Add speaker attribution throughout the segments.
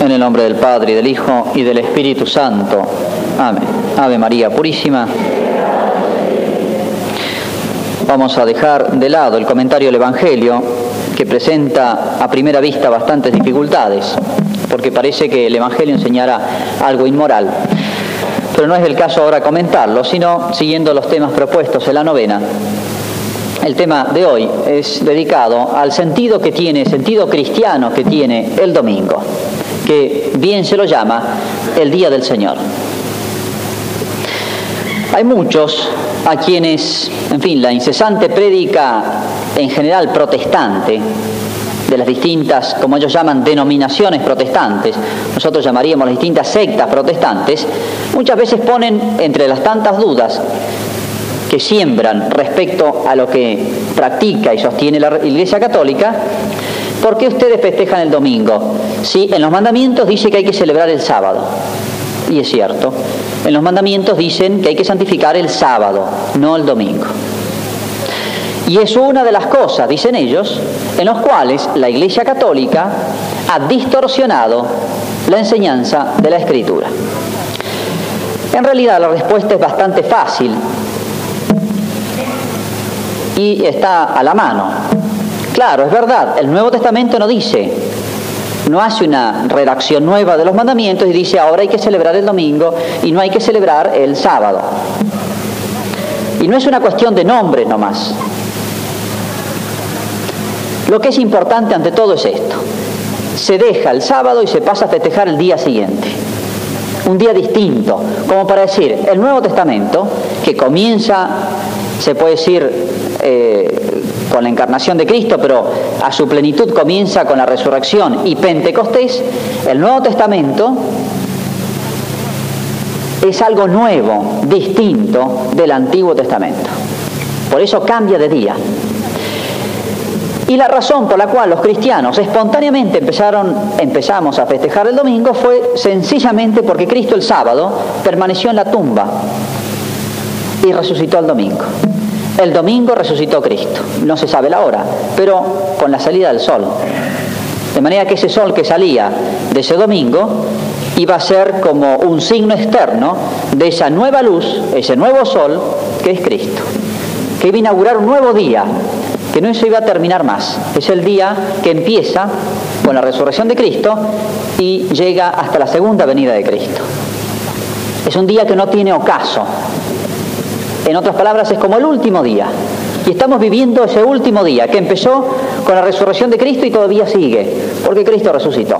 Speaker 1: En el nombre del Padre, y del Hijo, y del Espíritu Santo. Amén. Ave María Purísima. Vamos a dejar de lado el comentario del Evangelio, que presenta a primera vista bastantes dificultades, porque parece que el Evangelio enseñara algo inmoral. Pero no es el caso ahora comentarlo, sino siguiendo los temas propuestos en la novena. El tema de hoy es dedicado al sentido que tiene, sentido cristiano que tiene el domingo, que bien se lo llama el Día del Señor. Hay muchos a quienes, en fin, la incesante prédica en general protestante, de las distintas, como ellos llaman, denominaciones protestantes, nosotros llamaríamos las distintas sectas protestantes, muchas veces ponen entre las tantas dudas que siembran respecto a lo que practica y sostiene la Iglesia Católica, ¿por qué ustedes festejan el domingo? Si en los mandamientos dice que hay que celebrar el sábado, y es cierto, en los mandamientos dicen que hay que santificar el sábado, no el domingo. Y es una de las cosas, dicen ellos, en los cuales la Iglesia Católica ha distorsionado la enseñanza de la Escritura. En realidad la respuesta es bastante fácil y está a la mano. Claro, es verdad, el Nuevo Testamento no dice, no hace una redacción nueva de los mandamientos y dice ahora hay que celebrar el domingo y no hay que celebrar el sábado. Y no es una cuestión de nombre nomás. Lo que es importante ante todo es esto. Se deja el sábado y se pasa a festejar el día siguiente. Un día distinto, como para decir, el Nuevo Testamento, que comienza, se puede decir, eh, con la encarnación de Cristo, pero a su plenitud comienza con la resurrección y Pentecostés, el Nuevo Testamento es algo nuevo, distinto del Antiguo Testamento. Por eso cambia de día. Y la razón por la cual los cristianos espontáneamente empezaron, empezamos a festejar el domingo fue sencillamente porque Cristo el sábado permaneció en la tumba y resucitó el domingo. El domingo resucitó Cristo, no se sabe la hora, pero con la salida del sol. De manera que ese sol que salía de ese domingo iba a ser como un signo externo de esa nueva luz, ese nuevo sol que es Cristo, que iba a inaugurar un nuevo día, que no se iba a terminar más. Es el día que empieza con la resurrección de Cristo y llega hasta la segunda venida de Cristo. Es un día que no tiene ocaso, en otras palabras, es como el último día. Y estamos viviendo ese último día que empezó con la resurrección de Cristo y todavía sigue, porque Cristo resucitó.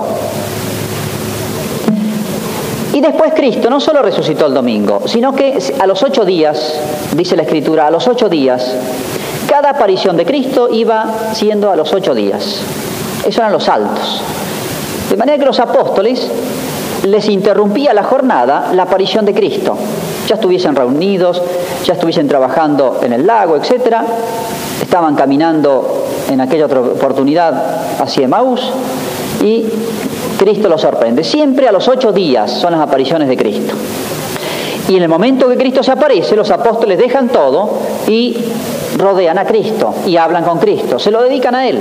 Speaker 1: Y después Cristo no solo resucitó el domingo, sino que a los ocho días, dice la Escritura, a los ocho días, cada aparición de Cristo iba siendo a los ocho días. Esos eran los saltos. De manera que los apóstoles les interrumpía la jornada la aparición de Cristo. Ya estuviesen reunidos, ya estuviesen trabajando en el lago, etc. Estaban caminando en aquella otra oportunidad hacia Emaús y Cristo los sorprende. Siempre a los ocho días son las apariciones de Cristo. Y en el momento que Cristo se aparece, los apóstoles dejan todo y rodean a Cristo y hablan con Cristo, se lo dedican a Él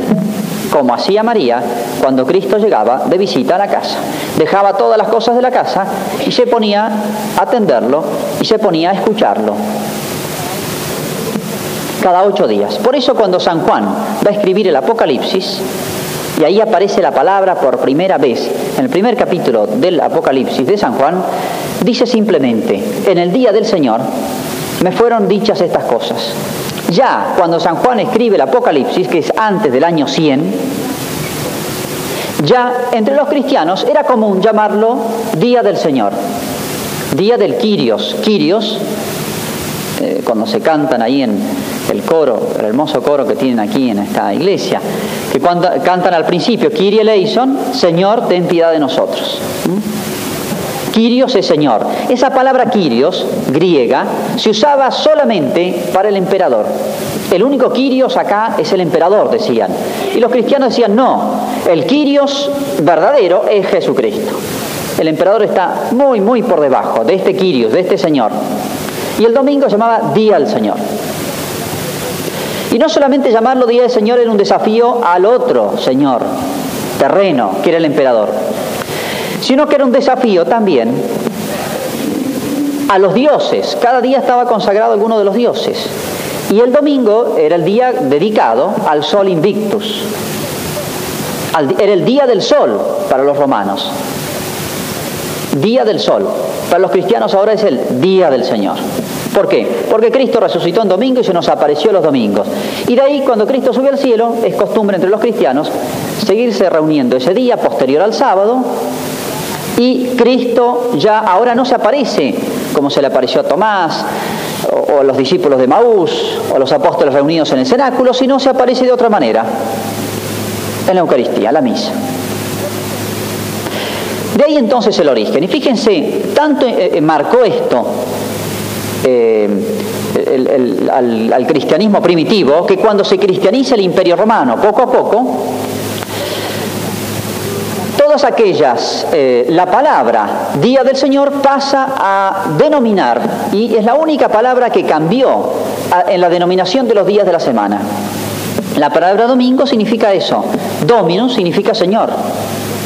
Speaker 1: como hacía María cuando Cristo llegaba de visita a la casa. Dejaba todas las cosas de la casa y se ponía a atenderlo y se ponía a escucharlo. Cada ocho días. Por eso cuando San Juan va a escribir el Apocalipsis, y ahí aparece la palabra por primera vez, en el primer capítulo del Apocalipsis de San Juan, dice simplemente, en el día del Señor me fueron dichas estas cosas. Ya cuando San Juan escribe el Apocalipsis, que es antes del año 100, ya entre los cristianos era común llamarlo Día del Señor, Día del Quirios. Quirios, eh, cuando se cantan ahí en el coro, el hermoso coro que tienen aquí en esta iglesia, que cuando cantan al principio, Kyrie eleison, Señor, ten piedad de nosotros. Quirios es Señor. Esa palabra Quirios, griega, se usaba solamente para el emperador. El único Quirios acá es el emperador, decían. Y los cristianos decían, no, el Quirios verdadero es Jesucristo. El emperador está muy, muy por debajo de este Quirios, de este Señor. Y el domingo llamaba Día del Señor. Y no solamente llamarlo Día del Señor era un desafío al otro Señor terreno, que era el emperador, sino que era un desafío también a los dioses. Cada día estaba consagrado alguno de los dioses. Y el domingo era el día dedicado al sol invictus. Era el día del sol para los romanos. Día del sol. Para los cristianos ahora es el día del Señor. ¿Por qué? Porque Cristo resucitó en domingo y se nos apareció los domingos. Y de ahí, cuando Cristo subió al cielo, es costumbre entre los cristianos seguirse reuniendo ese día posterior al sábado. Y Cristo ya ahora no se aparece como se le apareció a Tomás, o, a los discípulos de Maús, o a los apóstoles reunidos en el cenáculo, sino se aparece de otra manera, en la Eucaristía, la misa. De ahí entonces el origen. Y fíjense, tanto eh, eh, marcó esto eh, al, cristianismo primitivo, que cuando se cristianiza el imperio romano, poco a poco, todas aquellas, la palabra Día del Señor pasa a denominar, y es la única palabra que cambió en la denominación de los días de la semana. La palabra domingo significa eso, dominus significa Señor.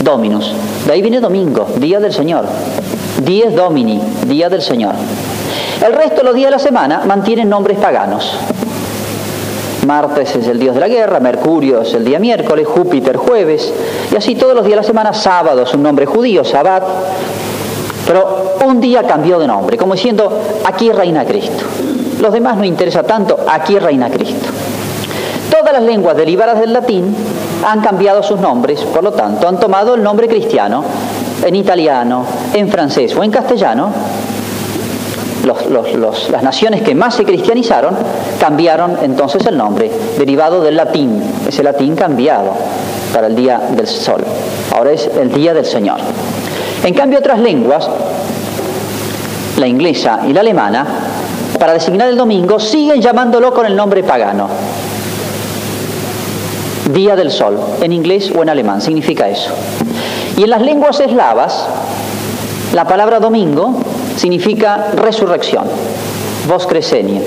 Speaker 1: Dominus. De ahí viene domingo, día del Señor. Dies Domini, día del Señor. El resto de los días de la semana mantienen nombres paganos. Martes es el dios de la guerra, Mercurio es el día miércoles, Júpiter jueves, y así todos los días de la semana, sábado es un nombre judío, Sabbat, pero un día cambió de nombre, como diciendo, aquí reina Cristo. Los demás no interesa tanto, aquí reina Cristo. Todas las lenguas derivadas del latín han cambiado sus nombres, por lo tanto, han tomado el nombre cristiano en italiano, en francés o en castellano. Las naciones que más se cristianizaron cambiaron entonces el nombre, derivado del latín, ese latín cambiado para el día del sol. Ahora es el día del Señor. En cambio, otras lenguas, la inglesa y la alemana, para designar el domingo, siguen llamándolo con el nombre pagano. Día del Sol, en inglés o en alemán, significa eso. Y en las lenguas eslavas, la palabra domingo significa resurrección, vos crescenie,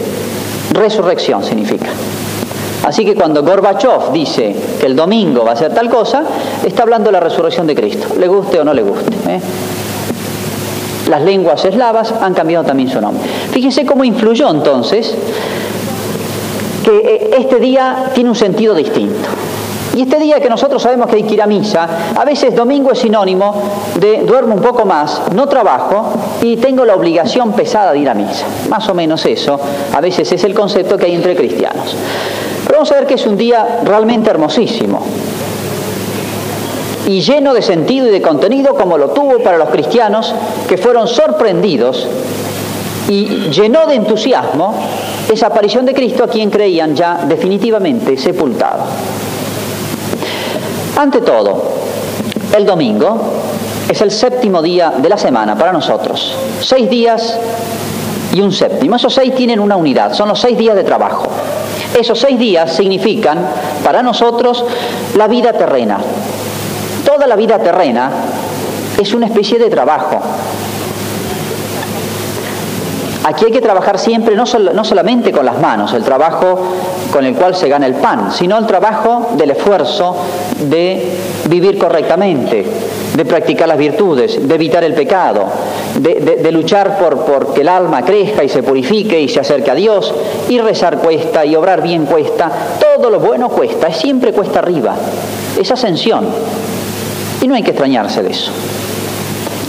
Speaker 1: resurrección significa. Así que cuando Gorbachev dice que el domingo va a ser tal cosa, está hablando de la resurrección de Cristo, le guste o no le guste. ¿eh? Las lenguas eslavas han cambiado también su nombre. Fíjense cómo influyó entonces que eh, este día tiene un sentido distinto. Y este día que nosotros sabemos que hay que ir a misa, a veces domingo es sinónimo de duermo un poco más, no trabajo y tengo la obligación pesada de ir a misa. Más o menos eso, a veces es el concepto que hay entre cristianos. Pero vamos a ver que es un día realmente hermosísimo y lleno de sentido y de contenido como lo tuvo para los cristianos que fueron sorprendidos y llenó de entusiasmo esa aparición de Cristo a quien creían ya definitivamente sepultado. Ante todo, el domingo es el séptimo día de la semana para nosotros. Seis días y un séptimo. Esos seis tienen una unidad, son los seis días de trabajo. Esos seis días significan para nosotros la vida terrena. Toda la vida terrena es una especie de trabajo. Aquí hay que trabajar siempre no, solamente con las manos, el trabajo con el cual se gana el pan, sino el trabajo del esfuerzo de vivir correctamente, de practicar las virtudes, de evitar el pecado, de, luchar por, que el alma crezca y se purifique y se acerque a Dios, y rezar cuesta y obrar bien cuesta, todo lo bueno cuesta, siempre cuesta arriba, es ascensión. Y no hay que extrañarse de eso.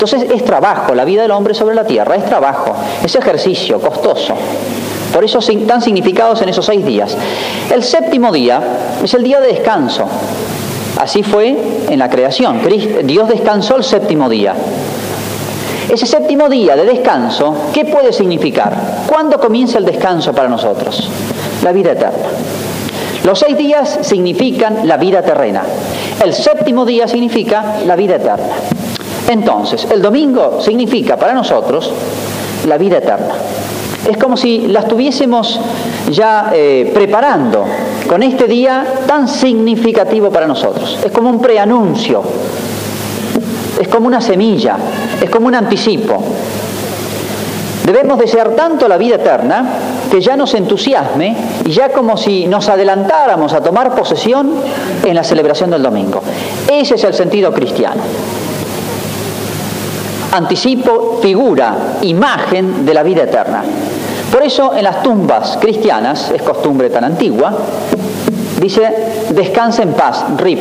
Speaker 1: Entonces es trabajo, la vida del hombre sobre la tierra es trabajo, es ejercicio costoso. Por eso están significados en esos seis días. El séptimo día es el día de descanso. Así fue en la creación. Dios descansó el séptimo día. Ese séptimo día de descanso, ¿qué puede significar? ¿Cuándo comienza el descanso para nosotros? La vida eterna. Los seis días significan la vida terrena. El séptimo día significa la vida eterna. Entonces, el domingo significa para nosotros la vida eterna. Es como si la estuviésemos ya eh, preparando con este día tan significativo para nosotros. Es como un preanuncio, es como una semilla, es como un anticipo. Debemos desear tanto la vida eterna que ya nos entusiasme y ya como si nos adelantáramos a tomar posesión en la celebración del domingo. Ese es el sentido cristiano. Anticipo, figura, imagen de la vida eterna. Por eso en las tumbas cristianas, es costumbre tan antigua, dice, descansa en paz, rip,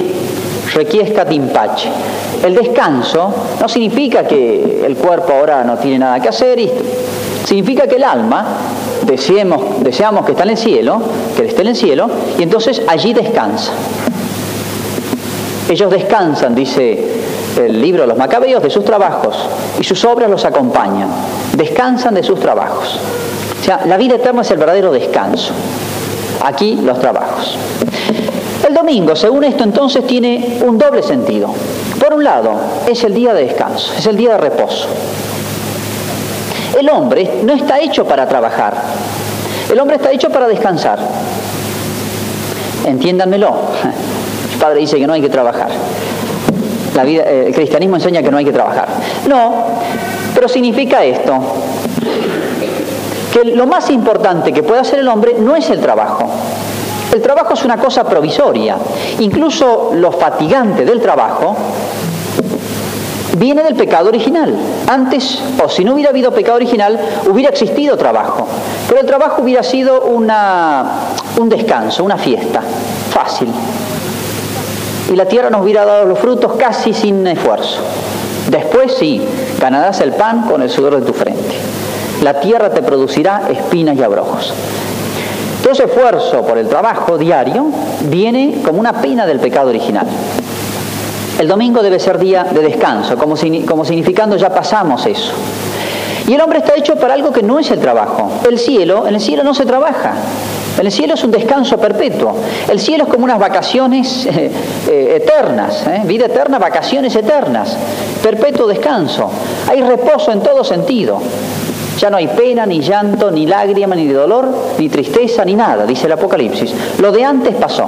Speaker 1: requiesca timpache. El descanso no significa que el cuerpo ahora no tiene nada que hacer, significa que el alma deseamos, deseamos que está en el cielo, que esté en el cielo, y entonces allí descansa. Ellos descansan, dice el libro de los macabeos, de sus trabajos, y sus obras los acompañan. Descansan de sus trabajos. O sea, la vida eterna es el verdadero descanso. Aquí los trabajos. El domingo, según esto, entonces tiene un doble sentido. Por un lado, es el día de descanso, es el día de reposo. El hombre no está hecho para trabajar, el hombre está hecho para descansar. Entiéndanmelo. El padre dice que no hay que trabajar. Eh, el cristianismo enseña que no hay que trabajar. No, pero significa esto, que lo más importante que puede hacer el hombre no es el trabajo. El trabajo es una cosa provisoria. Incluso lo fatigante del trabajo viene del pecado original. Antes, o si no hubiera habido pecado original, hubiera existido trabajo. Pero el trabajo hubiera sido una, un descanso, una fiesta, fácil. Y la tierra nos hubiera dado los frutos casi sin esfuerzo. Después sí, ganarás el pan con el sudor de tu frente. La tierra te producirá espinas y abrojos. Todo ese esfuerzo por el trabajo diario viene como una pena del pecado original. El domingo debe ser día de descanso, como, como significando ya pasamos eso. Y el hombre está hecho para algo que no es el trabajo. El cielo, en el cielo no se trabaja. El cielo es un descanso perpetuo. El cielo es como unas vacaciones eh, eh, eternas, ¿eh? vida eterna, vacaciones eternas, perpetuo descanso. Hay reposo en todo sentido. Ya no hay pena, ni llanto, ni lágrima, ni dolor, ni tristeza, ni nada, dice el Apocalipsis. Lo de antes pasó.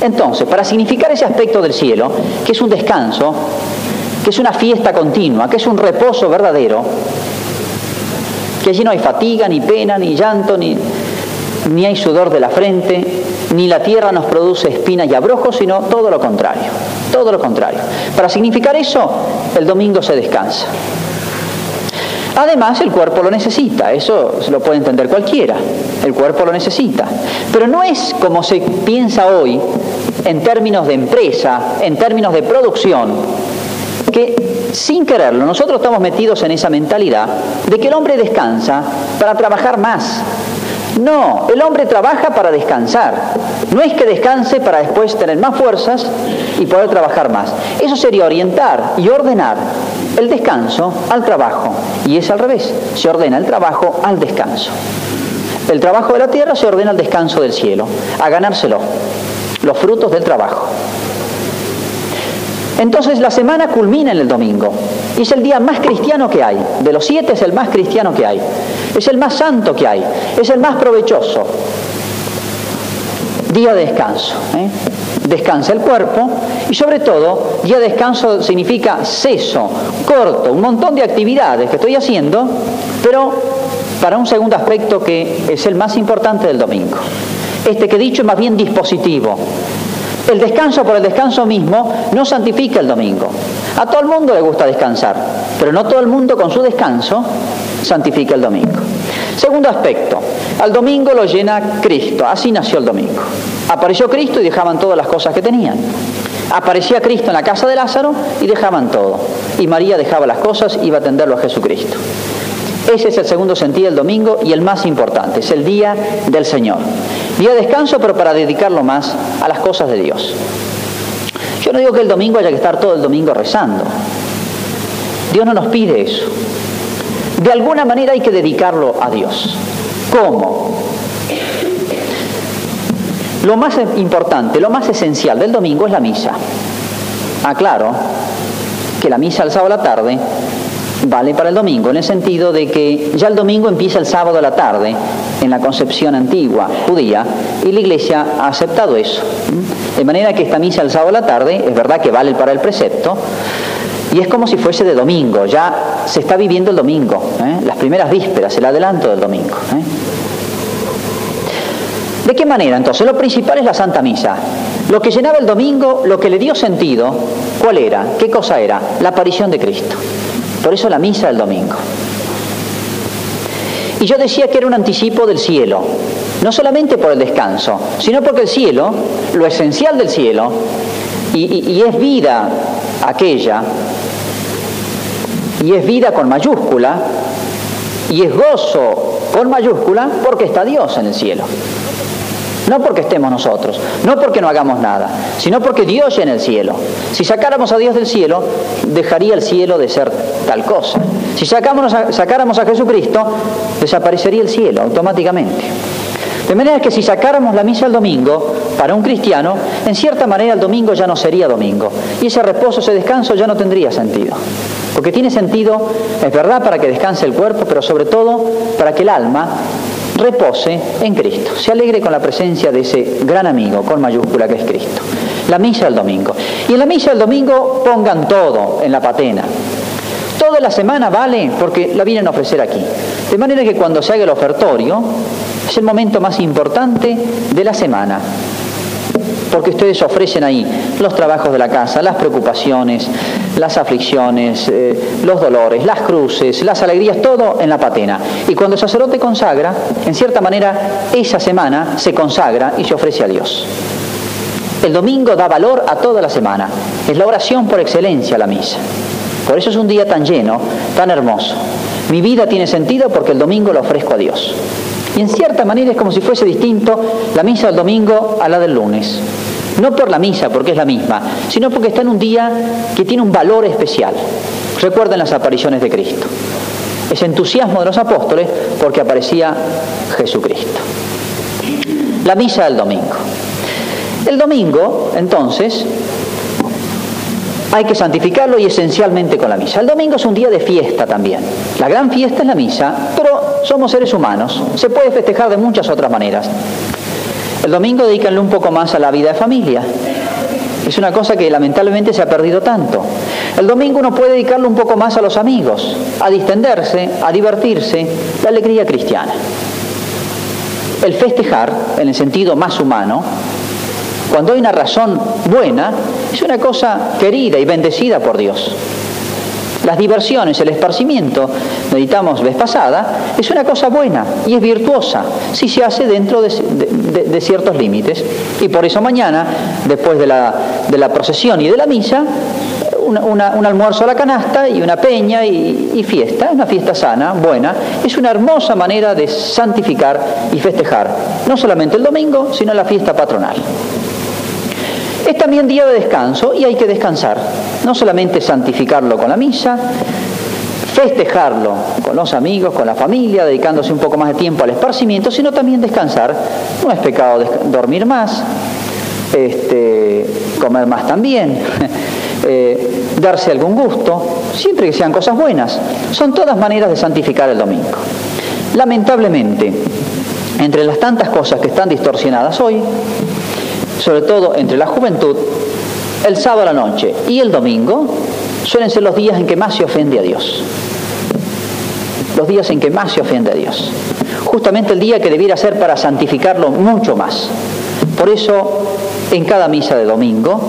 Speaker 1: Entonces, para significar ese aspecto del cielo, que es un descanso, que es una fiesta continua, que es un reposo verdadero, que allí no hay fatiga, ni pena, ni llanto, ni, ni hay sudor de la frente, ni la tierra nos produce espinas y abrojos, sino todo lo contrario, todo lo contrario. Para significar eso, el domingo se descansa. Además, el cuerpo lo necesita, eso se lo puede entender cualquiera, el cuerpo lo necesita. Pero no es como se piensa hoy en términos de empresa, en términos de producción, que sin quererlo nosotros estamos metidos en esa mentalidad de que el hombre descansa para trabajar más. No, el hombre trabaja para descansar. No es que descanse para después tener más fuerzas y poder trabajar más. Eso sería orientar y ordenar el descanso al trabajo. Y es al revés, se ordena el trabajo al descanso. El trabajo de la tierra se ordena al descanso del cielo, a ganárselo, los frutos del trabajo. Entonces la semana culmina en el domingo y es el día más cristiano que hay. De los siete es el más cristiano que hay. Es el más santo que hay. Es el más provechoso. Día de descanso. ¿eh? Descansa el cuerpo y sobre todo, día de descanso significa ceso, corto, un montón de actividades que estoy haciendo, pero para un segundo aspecto que es el más importante del domingo. Este que he dicho es más bien dispositivo. El descanso por el descanso mismo no santifica el domingo. A todo el mundo le gusta descansar, pero no todo el mundo con su descanso santifica el domingo. Segundo aspecto, al domingo lo llena Cristo, así nació el domingo. Apareció Cristo y dejaban todas las cosas que tenían. Aparecía Cristo en la casa de Lázaro y dejaban todo. Y María dejaba las cosas y iba a atenderlo a Jesucristo. Ese es el segundo sentido del domingo y el más importante, es el día del Señor. Día de descanso, pero para dedicarlo más a las cosas de Dios. Yo no digo que el domingo haya que estar todo el domingo rezando. Dios no nos pide eso. De alguna manera hay que dedicarlo a Dios. ¿Cómo? Lo más importante, lo más esencial del domingo es la misa. Aclaro que la misa al sábado a la tarde vale para el domingo, en el sentido de que ya el domingo empieza el sábado a la tarde, en la concepción antigua judía, y la iglesia ha aceptado eso. De manera que esta misa el sábado a la tarde es verdad que vale para el precepto, y es como si fuese de domingo, ya se está viviendo el domingo, ¿eh? las primeras vísperas, el adelanto del domingo. ¿eh? ¿De qué manera entonces? Lo principal es la Santa Misa. Lo que llenaba el domingo, lo que le dio sentido, ¿cuál era? ¿Qué cosa era? La aparición de Cristo. Por eso la misa del domingo. Y yo decía que era un anticipo del cielo, no solamente por el descanso, sino porque el cielo, lo esencial del cielo, y, es vida aquella, y es vida con mayúscula, y es gozo con mayúscula, porque está Dios en el cielo. No porque estemos nosotros, no porque no hagamos nada, sino porque Dios en el cielo. Si sacáramos a Dios del cielo, dejaría el cielo de ser tal cosa. Si sacáramos a Jesucristo, desaparecería el cielo automáticamente. De manera que si sacáramos la misa el domingo, para un cristiano, en cierta manera el domingo ya no sería domingo. Y ese reposo, ese descanso ya no tendría sentido. Porque tiene sentido, es verdad, para que descanse el cuerpo, pero sobre todo para que el alma repose en Cristo, se alegre con la presencia de ese gran amigo, con mayúscula que es Cristo. La misa del domingo. Y en la misa del domingo pongan todo en la patena. Toda la semana vale porque la vienen a ofrecer aquí. De manera que cuando se haga el ofertorio, es el momento más importante de la semana porque ustedes ofrecen ahí los trabajos de la casa, las preocupaciones, las aflicciones, eh, los dolores, las cruces, las alegrías, todo en la patena. Y cuando el sacerdote consagra, en cierta manera, esa semana se consagra y se ofrece a Dios. El domingo da valor a toda la semana. Es la oración por excelencia la misa. Por eso es un día tan lleno, tan hermoso. Mi vida tiene sentido porque el domingo lo ofrezco a Dios. Y en cierta manera es como si fuese distinto la misa del domingo a la del lunes. No por la misa, porque es la misma, sino porque está en un día que tiene un valor especial. Recuerden las apariciones de Cristo. Ese entusiasmo de los apóstoles porque aparecía Jesucristo. La misa del domingo. El domingo, entonces, hay que santificarlo y esencialmente con la misa. El domingo es un día de fiesta también. La gran fiesta es la misa, pero somos seres humanos. Se puede festejar de muchas otras maneras. El domingo dedícanle un poco más a la vida de familia. Es una cosa que lamentablemente se ha perdido tanto. El domingo uno puede dedicarle un poco más a los amigos, a distenderse, a divertirse, la alegría cristiana. El festejar, en el sentido más humano, cuando hay una razón buena, es una cosa querida y bendecida por Dios. Las diversiones, el esparcimiento, meditamos vez pasada, es una cosa buena y es virtuosa si se hace dentro de, ciertos límites. Y por eso mañana, después de la, procesión y de la misa, un almuerzo a la canasta y una peña y, y, fiesta, una fiesta sana, buena, es una hermosa manera de santificar y festejar, no solamente el domingo, sino la fiesta patronal. Es también día de descanso y hay que descansar. No solamente santificarlo con la misa, festejarlo con los amigos, con la familia, dedicándose un poco más de tiempo al esparcimiento, sino también descansar. No es pecado dormir más, este, comer más también, eh, darse algún gusto, siempre que sean cosas buenas. Son todas maneras de santificar el domingo. Lamentablemente, entre las tantas cosas que están distorsionadas hoy, sobre todo entre la juventud, el sábado a la noche y el domingo suelen ser los días en que más se ofende a Dios. Los días en que más se ofende a Dios. Justamente el día que debiera ser para santificarlo mucho más. Por eso, en cada misa de domingo,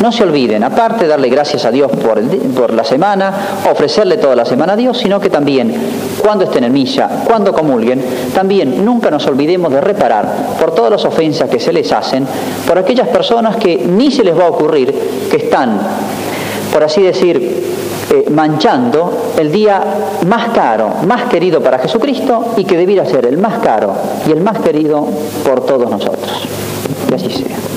Speaker 1: no se olviden, aparte de darle gracias a Dios por, la semana, ofrecerle toda la semana a Dios, sino que también cuando estén en misa, cuando comulguen, también nunca nos olvidemos de reparar por todas las ofensas que se les hacen, por aquellas personas que ni se les va a ocurrir que están, por así decir, eh, manchando el día más caro, más querido para Jesucristo y que debiera ser el más caro y el más querido por todos nosotros. Que así sea.